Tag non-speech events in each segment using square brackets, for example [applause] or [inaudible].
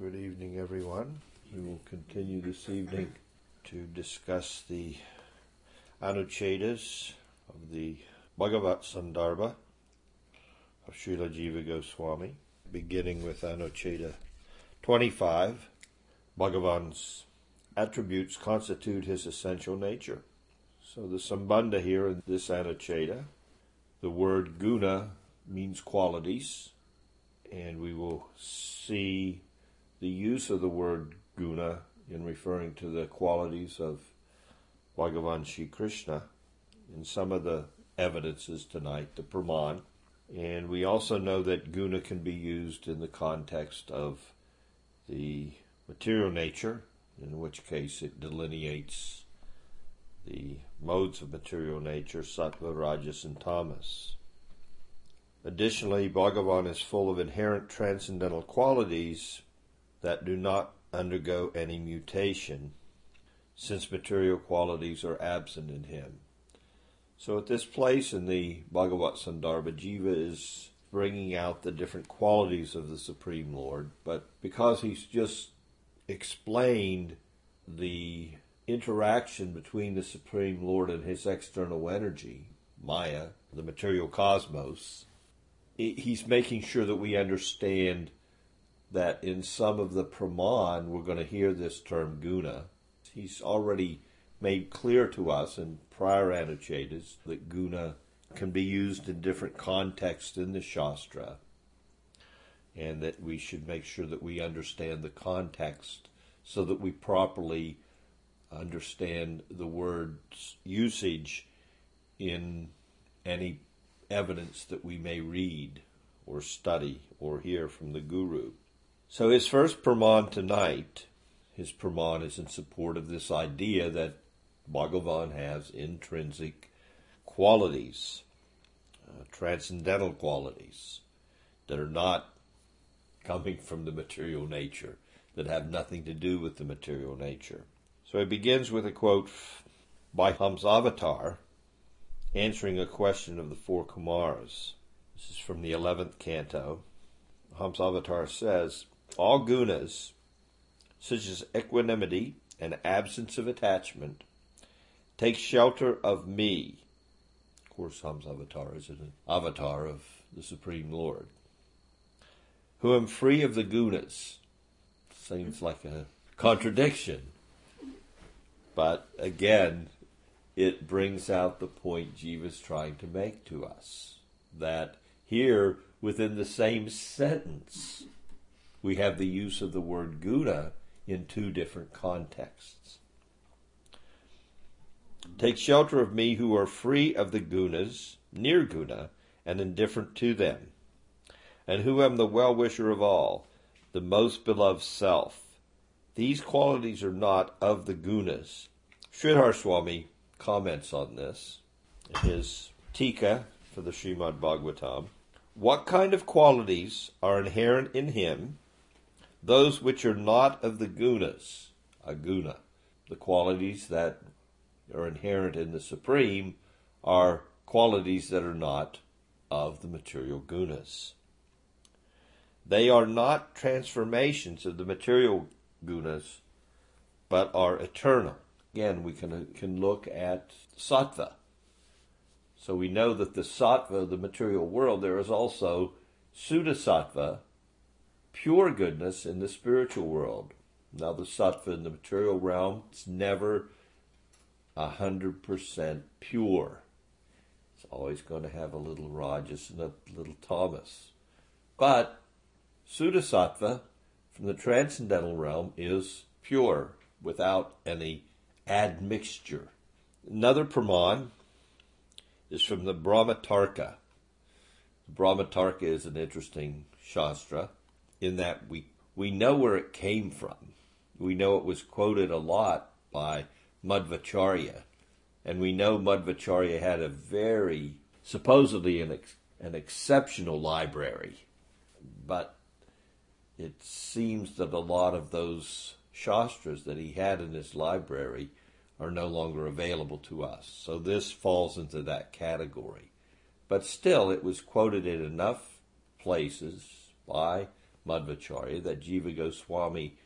Good evening, everyone. We will continue this evening to discuss the Anuchetas of the Bhagavat Sandarbha of Srila Jiva Goswami, beginning with Anucheta 25. Bhagavan's attributes constitute his essential nature. So the Sambandha here in this Anucheta, the word guna means qualities, and we will see the use of the word guna in referring to the qualities of Bhagavan Sri Krishna in some of the evidences tonight, the Praman. And we also know that guna can be used in the context of the material nature, in which case it delineates the modes of material nature, sattva, rajas, and tamas. Additionally, Bhagavan is full of inherent transcendental qualities that do not undergo any mutation, since material qualities are absent in him. So at this place in the Bhagavat Sandarbha, Jiva is bringing out the different qualities of the Supreme Lord, but because he's just explained the interaction between the Supreme Lord and his external energy, Maya, the material cosmos, he's making sure that we understand that in some of the Praman we're going to hear this term guna. He's already made clear to us in prior Anuchetas that guna can be used in different contexts in the Shastra, and that we should make sure that we understand the context so that we properly understand the word's usage in any evidence that we may read or study or hear from the Guru. So his first Praman tonight, his Praman is in support of this idea that Bhagavan has intrinsic qualities, uh, transcendental qualities that are not coming from the material nature, that have nothing to do with the material nature. So he begins with a quote by Hamsavatar, answering a question of the four Kumars. This is from the 11th canto. Hamsavatar says, All gunas, such as equanimity and absence of attachment, take shelter of me. Of course, Hamsavatar is an avatar of the Supreme Lord. Who am free of the gunas. Seems like a contradiction. But again, it brings out the point Jiva's trying to make to us. That here, within the same sentence, we have the use of the word guna in two different contexts. Take shelter of me who are free of the gunas, nirguna, and indifferent to them, and who am the well wisher of all, the most beloved self. These qualities are not of the gunas. Sridhar Swami comments on this in his Tika for the Srimad Bhagavatam. What kind of qualities are inherent in him? Those which are not of the gunas, a guna. The qualities that are inherent in the Supreme are qualities that are not of the material gunas. They are not transformations of the material gunas, but are eternal. Again, we can, can look at sattva. So we know that the sattva, the material world, there is also sudasattva, pure goodness in the spiritual world. Now, the sattva in the material realm is never a hundred percent pure. It's always going to have a little rajas and a little tamas. But sudasattva from the transcendental realm is pure without any admixture. Another praman is from the Brahmatarka. The Brahmatarka is an interesting shastra in that we, we know where it came from. We know it was quoted a lot by Madhvacharya. And we know Madhvacharya had a very, supposedly an, ex, an exceptional library. But it seems that a lot of those Shastras that he had in his library are no longer available to us. So this falls into that category. But still, it was quoted in enough places by Madhvacharya that Jiva Goswami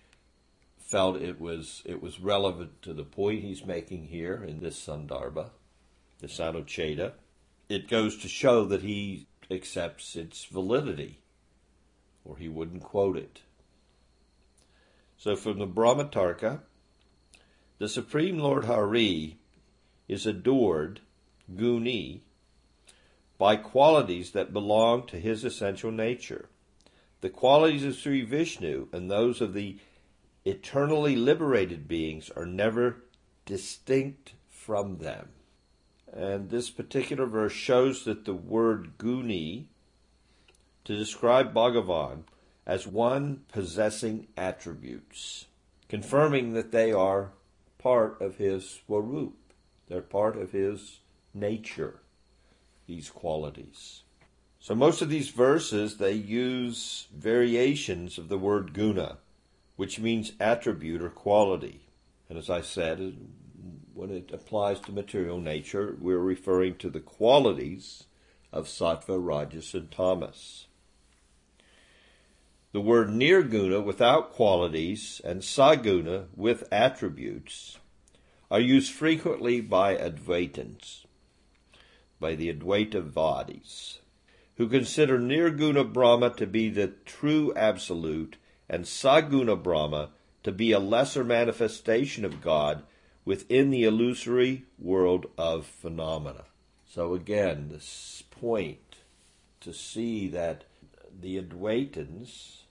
felt it was it was relevant to the point he's making here in this Sandarbha, the Anucheda. It goes to show that he accepts its validity, or he wouldn't quote it. So from the Brahmatarka, the Supreme Lord Hari is adored, guni, by qualities that belong to his essential nature. The qualities of Sri Vishnu and those of the eternally liberated beings are never distinct from them. And this particular verse shows that the word guni to describe Bhagavan as one possessing attributes, confirming that they are part of his swarup. They're part of his nature, these qualities. So most of these verses, they use variations of the word guna which means attribute or quality. And as I said, when it applies to material nature, we're referring to the qualities of sattva, rajas, and tamas. The word nirguna without qualities and saguna with attributes are used frequently by Advaitins, by the Advaita Vadis, who consider nirguna Brahma to be the true absolute and Saguna Brahma to be a lesser manifestation of God within the illusory world of phenomena. So again, this point to see that the Advaitins,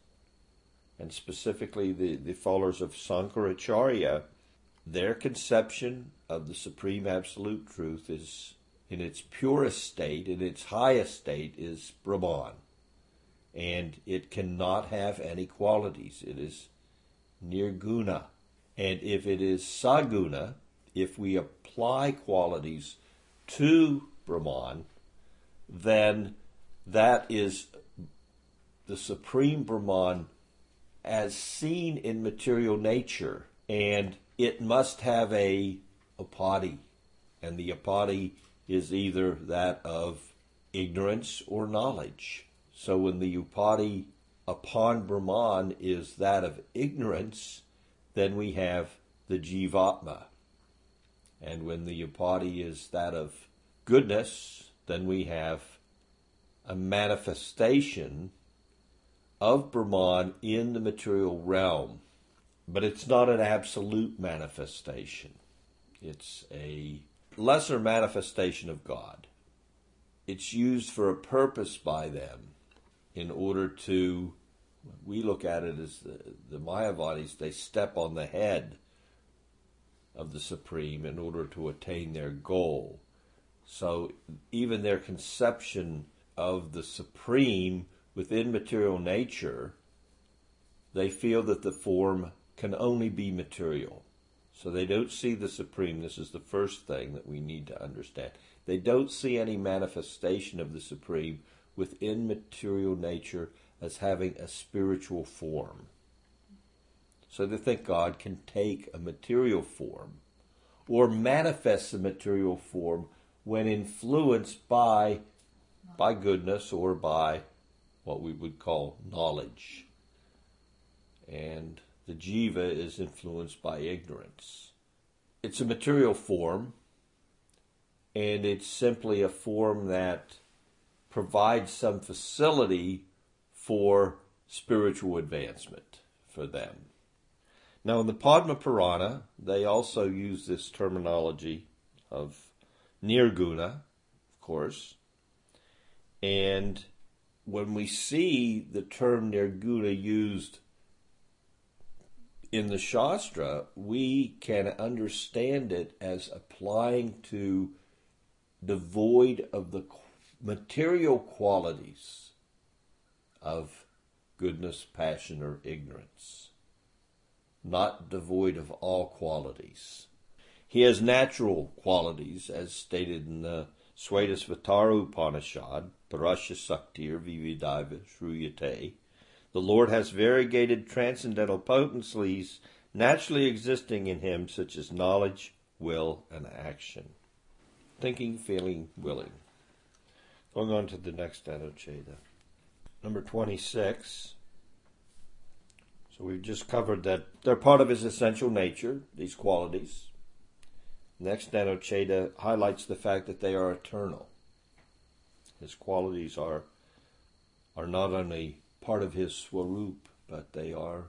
and specifically the, the followers of Sankaracharya, their conception of the Supreme Absolute Truth is in its purest state, in its highest state, is Brahman and it cannot have any qualities. It is nirguna. And if it is saguna, if we apply qualities to Brahman, then that is the supreme Brahman as seen in material nature, and it must have a upadhi, and the upadhi is either that of ignorance or knowledge. So when the upadhi upon Brahman is that of ignorance, then we have the jivatma. And when the upadhi is that of goodness, then we have a manifestation of Brahman in the material realm. But it's not an absolute manifestation. It's a lesser manifestation of God. It's used for a purpose by them in order to, we look at it as the, the Mayavadis, they step on the head of the Supreme in order to attain their goal. So even their conception of the Supreme within material nature, they feel that the form can only be material. So they don't see the Supreme. This is the first thing that we need to understand. They don't see any manifestation of the Supreme within material nature as having a spiritual form. So they think God can take a material form or manifest a material form when influenced by by goodness or by what we would call knowledge. And the jiva is influenced by ignorance. It's a material form, and it's simply a form that provides some facility for spiritual advancement for them. Now, in the Padma Purana, they also use this terminology of nirguna, of course. And when we see the term nirguna used in the Shastra, we can understand it as applying to devoid of the material qualities of goodness, passion, or ignorance, not devoid of all qualities. He has natural qualities, as stated in the Svetashvatara Upanishad, Parasya Saktir Vividaiva Shruyate. The Lord has variegated transcendental potencies naturally existing in him, such as knowledge, will, and action. Thinking, feeling, willing. Going on to the next Anucheda. Number 26. So we've just covered that they're part of his essential nature, these qualities. Next, Anucheta highlights the fact that they are eternal. His qualities are are not only part of his swarup, but they are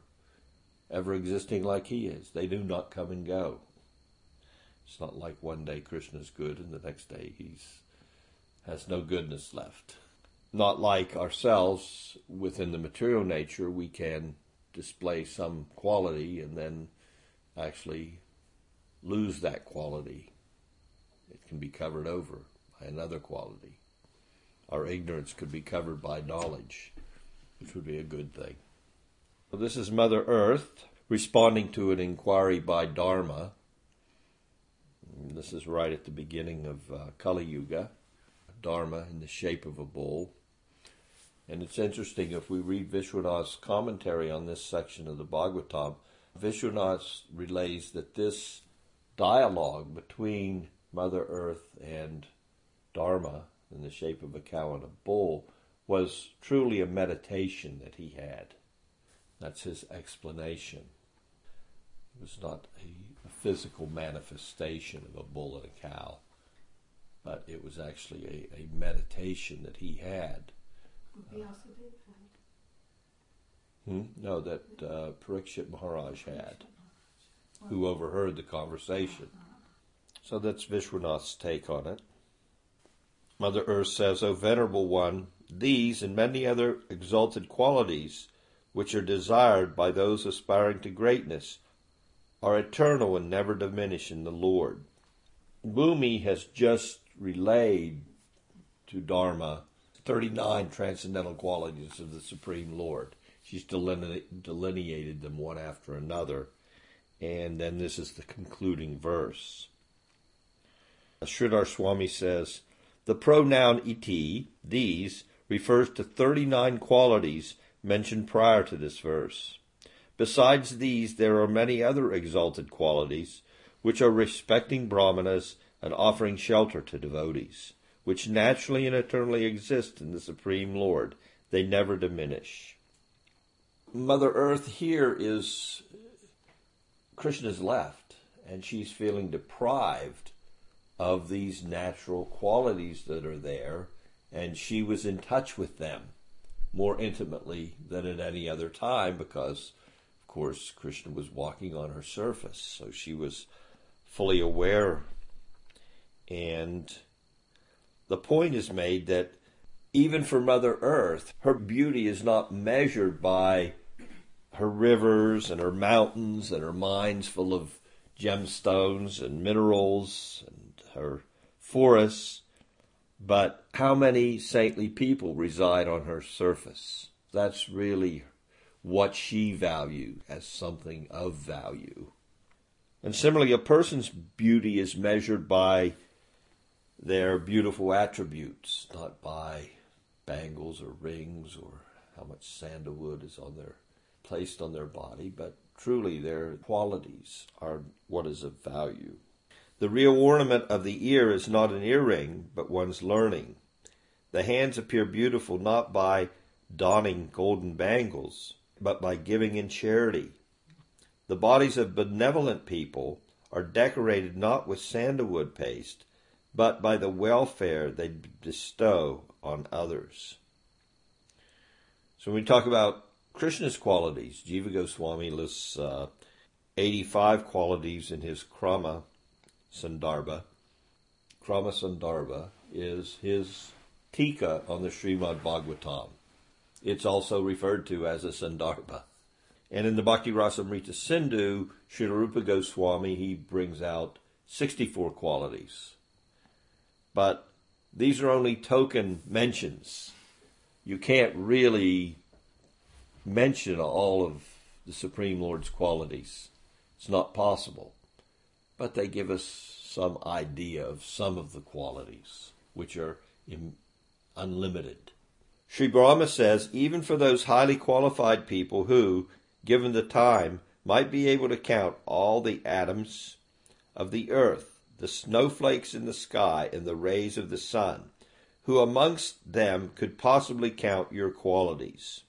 ever existing like he is. They do not come and go. It's not like one day Krishna's good and the next day he's has no goodness left. Not like ourselves within the material nature, we can display some quality and then actually lose that quality. It can be covered over by another quality. Our ignorance could be covered by knowledge, which would be a good thing. This is Mother Earth responding to an inquiry by Dharma. This is right at the beginning of uh, Kali Yuga. Dharma in the shape of a bull. And it's interesting if we read Vishwanath's commentary on this section of the Bhagavatam, Vishwanath relays that this dialogue between Mother Earth and Dharma in the shape of a cow and a bull was truly a meditation that he had. That's his explanation. It was not a, a physical manifestation of a bull and a cow, but it was actually a, a meditation that he had. Hmm? No, that uh, Parikshit Maharaj had, who overheard the conversation. So that's Vishwanath's take on it. Mother Earth says, O Venerable One, these and many other exalted qualities which are desired by those aspiring to greatness are eternal and never diminish in the Lord. Bhumi has just relayed to Dharma 39 transcendental qualities of the Supreme Lord. She's delineated them one after another. And then this is the concluding verse. Sridhar Swami says, the pronoun iti, these, refers to 39 qualities mentioned prior to this verse. Besides these, there are many other exalted qualities, which are respecting brahmanas and offering shelter to devotees, which naturally and eternally exist in the Supreme Lord. They never diminish. Mother Earth here is Krishna's left, and she's feeling deprived of these natural qualities that are there, and she was in touch with them more intimately than at any other time because, of course, Krishna was walking on her surface, so she was fully aware. And the point is made that even for Mother Earth, her beauty is not measured by her rivers and her mountains and her mines full of gemstones and minerals and her forests, but how many saintly people reside on her surface? That's really what she valued as something of value. And similarly, a person's beauty is measured by their beautiful attributes, not by bangles or rings or how much sandalwood is on their placed on their body, but truly their qualities are what is of value. The real ornament of the ear is not an earring, but one's learning. The hands appear beautiful not by donning golden bangles, but by giving in charity. The bodies of benevolent people are decorated not with sandalwood paste, but by the welfare they bestow on others. So when we talk about Krishna's qualities, Jiva Goswami lists uh, 85 qualities in his Krama Sandarbha. Krama Sandarbha is his tika on the Srimad Bhagavatam. It's also referred to as a Sandarbha. And in the Bhakti Rasamrita Sindhu, Srila Rupa Goswami, he brings out 64 qualities. But these are only token mentions. You can't really mention all of the Supreme Lord's qualities. It's not possible but they give us some idea of some of the qualities, which are unlimited. Sri Brahma says, even for those highly qualified people who, given the time, might be able to count all the atoms of the earth, the snowflakes in the sky, and the rays of the sun, who amongst them could possibly count your qualities?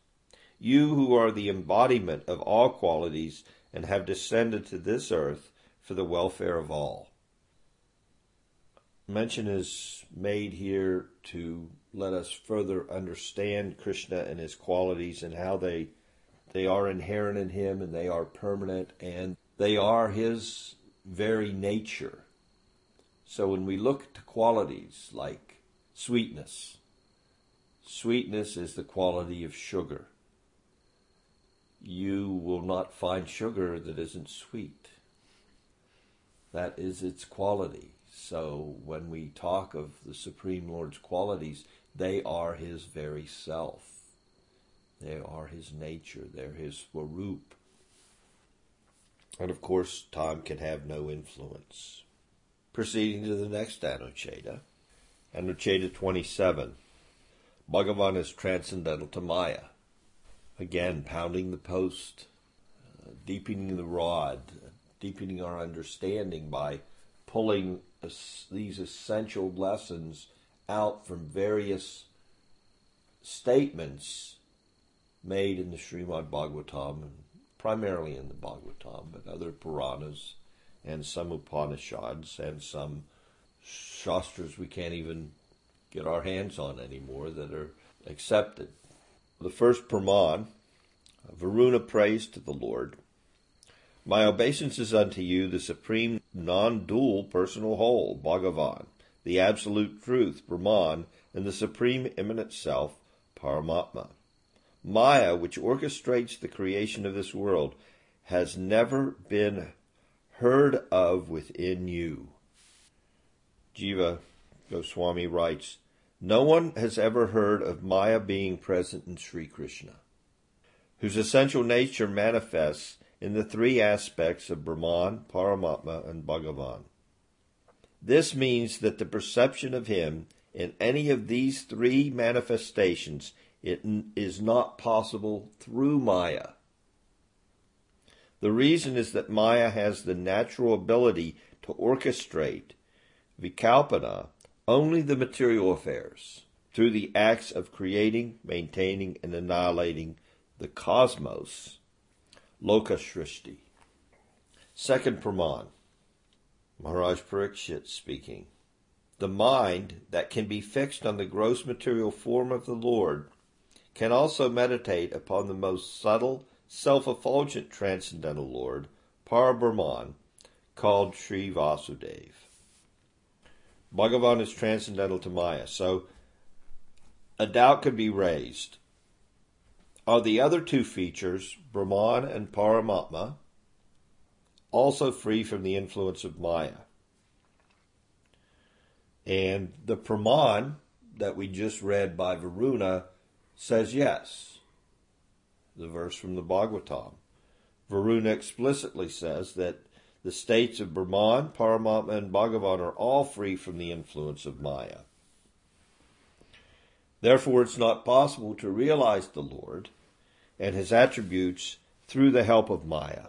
you who are the embodiment of all qualities and have descended to this earth for the welfare of all. Mention is made here to let us further understand Krishna and his qualities and how they they are inherent in him and they are permanent and they are his very nature. So when we look to qualities like sweetness, sweetness is the quality of sugar. You will not find sugar that isn't sweet. That is its quality. So when we talk of the Supreme Lord's qualities, they are his very self. They are his nature. They're his swarup. And of course, time can have no influence. Proceeding to the next Anucheta. Anucheta 27. Bhagavan is transcendental to Maya. Again, pounding the post, uh, deepening the rod, deepening our understanding by pulling these essential lessons out from various statements made in the Srimad Bhagavatam, primarily in the Bhagavatam, but other Puranas and some Upanishads and some Shastras we can't even get our hands on anymore that are accepted. The first Praman, Varuna prays to the Lord. My obeisance is unto you, the supreme non-dual personal whole, Bhagavan the absolute truth, Brahman, and the supreme immanent self, Paramatma. Maya, which orchestrates the creation of this world, has never been heard of within you. Jiva Goswami writes, No one has ever heard of Maya being present in Sri Krishna, whose essential nature manifests in the three aspects of Brahman, Paramatma, and Bhagavan. This means that the perception of him in any of these three manifestations it is not possible through Maya. The reason is that Maya has the natural ability to orchestrate vikalpana only the material affairs through the acts of creating, maintaining, and annihilating the cosmos, lokasrishti. Second praman. Maharaj Parikshit speaking. The mind that can be fixed on the gross material form of the Lord can also meditate upon the most subtle, self-effulgent transcendental Lord, Parabrahman, called Sri Vasudev. Bhagavan is transcendental to Maya, so a doubt can be raised. Are the other two features, Brahman and Paramatma, also free from the influence of Maya. And the Praman that we just read by Varuna says yes. The verse from the Bhagavatam. Varuna explicitly says that the states of Brahman, Paramatma, and Bhagavan are all free from the influence of Maya. Therefore, it's not possible to realize the Lord and his attributes through the help of Maya.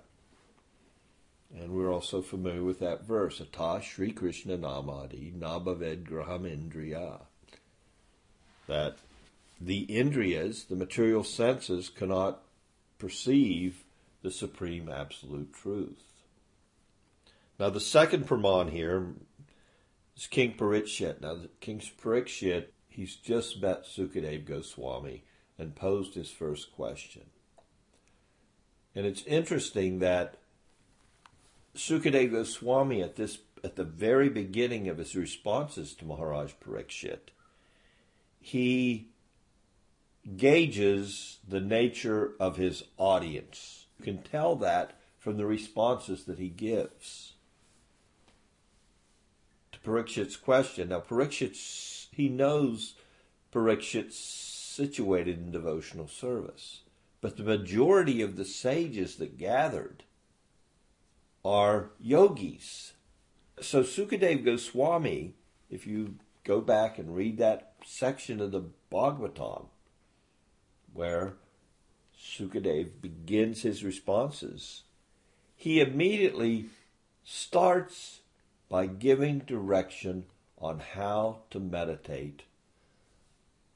And we're also familiar with that verse, Ata Sri Krishna Namadi Nabhaved Graham Indriya. That the Indriyas, the material senses, cannot perceive the supreme absolute truth. Now the second Praman here is King Parikshit. Now King Parikshit, he's just met Sukadev Goswami and posed his first question. And it's interesting that Sukadeva Goswami at this at the very beginning of his responses to Maharaj Parikshit, he gauges the nature of his audience. You can tell that from the responses that he gives to Parikshit's question. Now, Parikshit, he knows Parikshit's situated in devotional service, but the majority of the sages that gathered are yogis. So Sukadev Goswami, if you go back and read that section of the Bhagavatam, where Sukadev begins his responses, he immediately starts by giving direction on how to meditate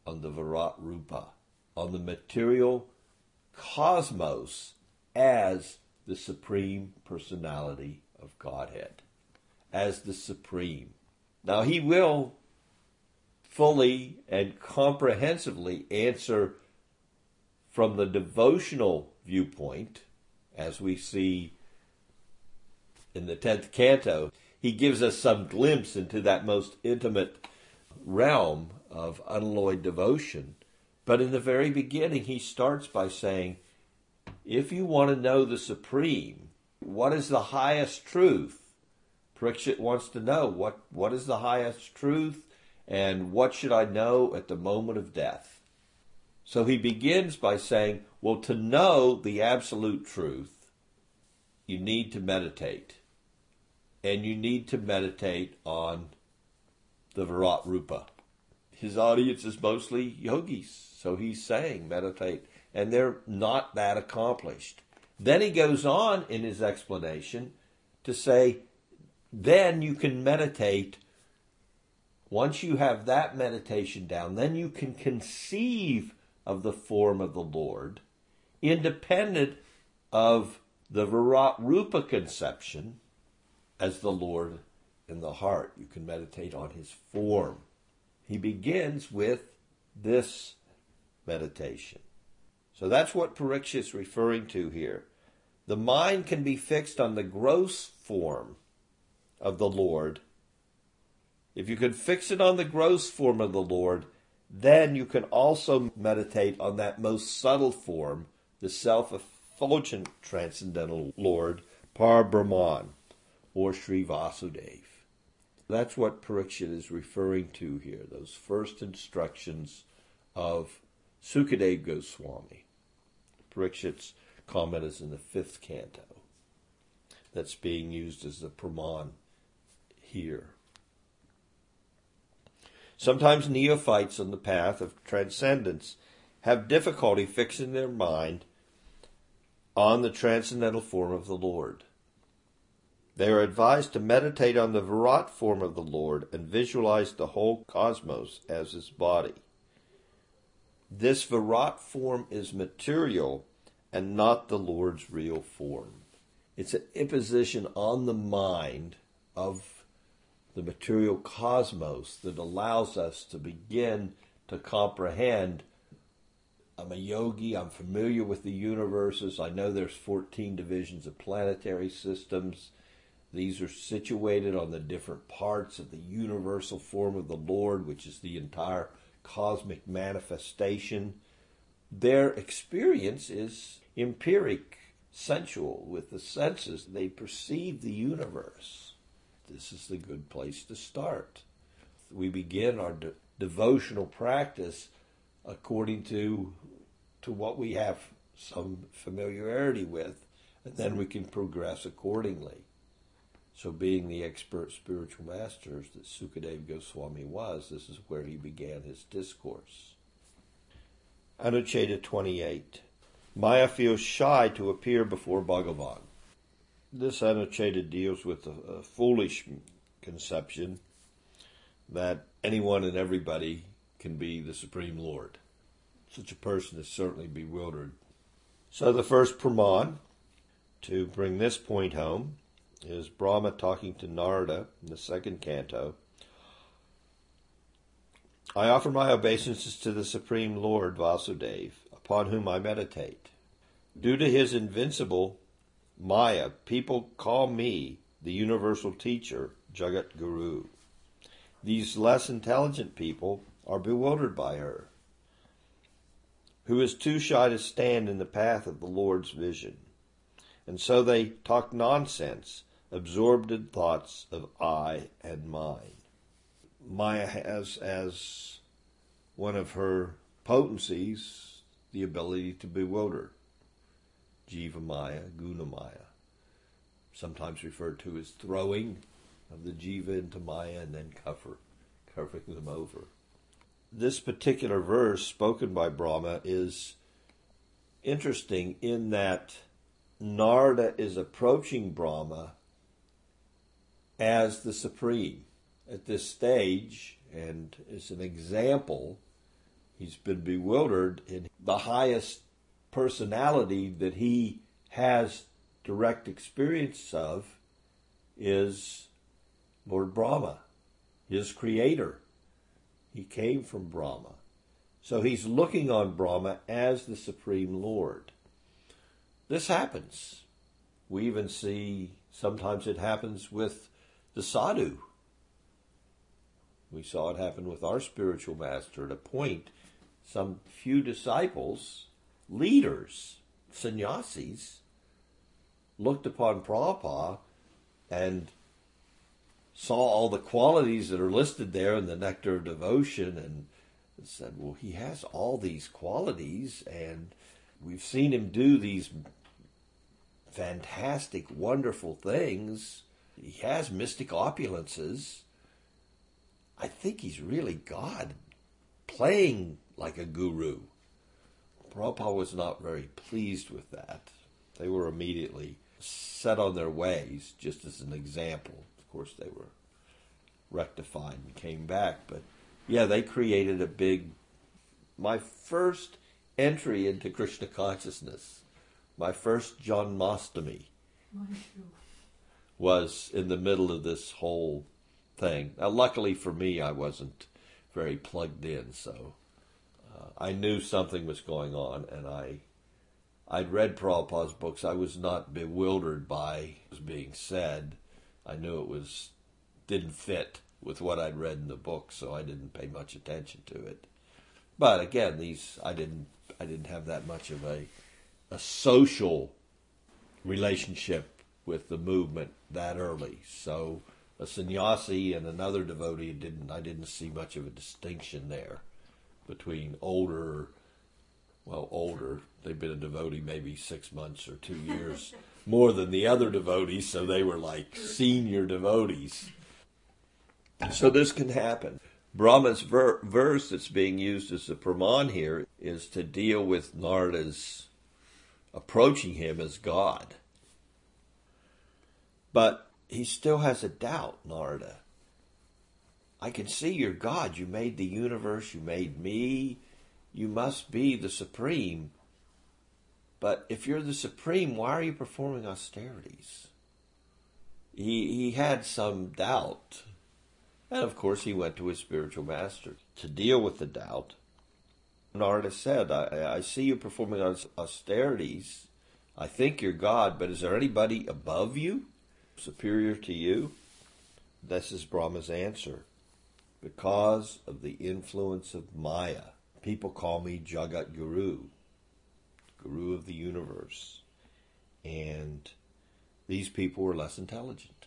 on the Virat Rupa, on the material cosmos as the supreme personality of Godhead, as the supreme. Now, he will fully and comprehensively answer from the devotional viewpoint, as we see in the 10th canto. He gives us some glimpse into that most intimate realm of unalloyed devotion. But in the very beginning, he starts by saying, if you want to know the supreme, what is the highest truth? Parikshit wants to know what, what is the highest truth and what should I know at the moment of death? So he begins by saying, well, to know the absolute truth, you need to meditate. And you need to meditate on the Virat Rupa. His audience is mostly yogis, so he's saying meditate, and they're not that accomplished. Then he goes on in his explanation to say, then you can meditate. Once you have that meditation down, then you can conceive of the form of the Lord, independent of the Virat Rupa conception as the Lord in the heart. You can meditate on his form. He begins with this meditation. So that's what Parikshit is referring to here. The mind can be fixed on the gross form of the Lord. If you can fix it on the gross form of the Lord, then you can also meditate on that most subtle form, the self effulgent transcendental Lord, Par Brahman, or Sri Vasudev. That's what Parikshit is referring to here, those first instructions of Sukadev Goswami. Parikshit's comment is in the fifth canto. That's being used as the praman here. Sometimes neophytes on the path of transcendence have difficulty fixing their mind on the transcendental form of the Lord. They are advised to meditate on the Virat form of the Lord and visualize the whole cosmos as his body. This Virat form is material and not the Lord's real form. It's an imposition on the mind of the material cosmos that allows us to begin to comprehend I'm a yogi, I'm familiar with the universes, I know there's 14 divisions of planetary systems. These are situated on the different parts of the universal form of the Lord, which is the entire cosmic manifestation. Their experience is empiric, sensual, with the senses. They perceive the universe. This is the good place to start. We begin our de- devotional practice according to to what we have some familiarity with, and then we can progress accordingly. So, being the expert spiritual masters that Sukadev Goswami was, this is where he began his discourse. Anucheta 28. Maya feels shy to appear before Bhagavan. This Anucheta deals with a foolish conception that anyone and everybody can be the Supreme Lord. Such a person is certainly bewildered. So, the first praman to bring this point home is Brahma talking to Narada in the second canto. I offer my obeisances to the Supreme Lord Vasudev, upon whom I meditate. Due to his invincible Maya, people call me the universal teacher, Jagat Guru. These less intelligent people are bewildered by her, who is too shy to stand in the path of the Lord's vision. And so they talk nonsense absorbed in thoughts of I and mine. Maya has as one of her potencies the ability to bewilder. Jiva Maya, Guna Maya, sometimes referred to as throwing of the Jiva into Maya and then cover, covering them over. This particular verse spoken by Brahma is interesting in that Narada is approaching Brahma as the supreme at this stage, and as an example, he's been bewildered in the highest personality that he has direct experience of is Lord Brahma, his creator. He came from Brahma. So he's looking on Brahma as the Supreme Lord. This happens. We even see sometimes it happens with the sadhu. We saw it happen with our spiritual master at a point. Some few disciples, leaders, sannyasis, looked upon Prabhupada and saw all the qualities that are listed there in the Nectar of Devotion and said, Well, he has all these qualities, and we've seen him do these fantastic, wonderful things. He has mystic opulences. I think he's really God playing like a guru. Prabhupada was not very pleased with that. They were immediately set on their ways, just as an example. Of course, they were rectified and came back, but yeah, they created a big. My first entry into Krishna consciousness, my first Janmashtami, was in the middle of this whole thing. Now, luckily for me, I wasn't very plugged in, so uh, I knew something was going on, and I I'd read Prabhupada's books. I was not bewildered by what was being said. I knew it was didn't fit with what I'd read in the book, so I didn't pay much attention to it. But again, these I didn't I didn't have that much of a a social relationship with the movement that early. So a sannyasi and another devotee didn't I didn't see much of a distinction there between older well older. They've been a devotee maybe six months or two years [laughs] more than the other devotees so they were like senior devotees. So this can happen. Brahma's ver- verse that's being used as a praman here is to deal with Narada's approaching him as god but he still has a doubt, Narada. I can see you're God. You made the universe. You made me. You must be the supreme. But if you're the supreme, why are you performing austerities? He, he had some doubt. And of course, he went to his spiritual master to deal with the doubt. Narada said, I, I see you performing austerities. I think you're God, but is there anybody above you? Superior to you? This is Brahma's answer. Because of the influence of Maya. People call me Jagat Guru, Guru of the universe. And these people were less intelligent.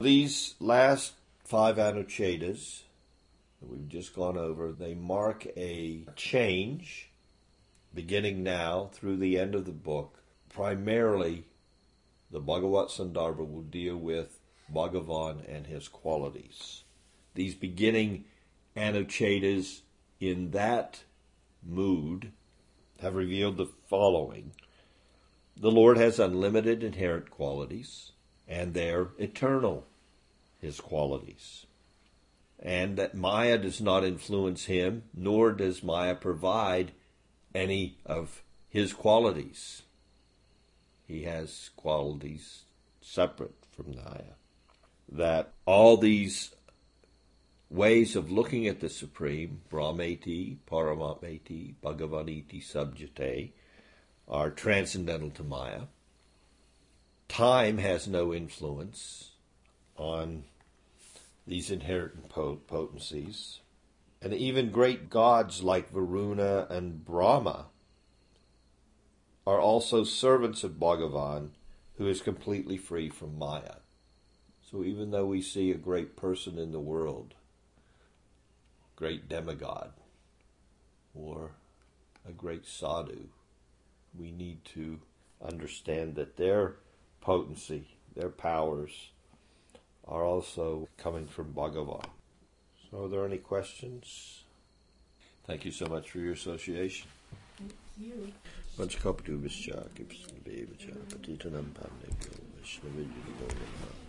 These last five Anuchetas that we've just gone over, they mark a change beginning now through the end of the book, primarily the Bhagavat Sandarbha will deal with Bhagavan and his qualities. These beginning Anuchetas in that mood have revealed the following. The Lord has unlimited inherent qualities, and they're eternal, his qualities. And that Maya does not influence him, nor does Maya provide any of his qualities. He has qualities separate from Maya. That all these ways of looking at the Supreme, Brahmeti, Paramatmeti, Bhagavaniti, Subjate, are transcendental to Maya. Time has no influence on these inherent potencies. And even great gods like Varuna and Brahma are also servants of Bhagavan, who is completely free from Maya. So even though we see a great person in the world, great demigod, or a great sadhu, we need to understand that their potency, their powers, are also coming from Bhagavan. So, are there any questions? Thank you so much for your association. Thank you. Ich glaube, du bist ja, gibst ein Baby, ja, pēc bīvi čāpa, ein nam pārnieku, es nevienu, ko man pārnieku.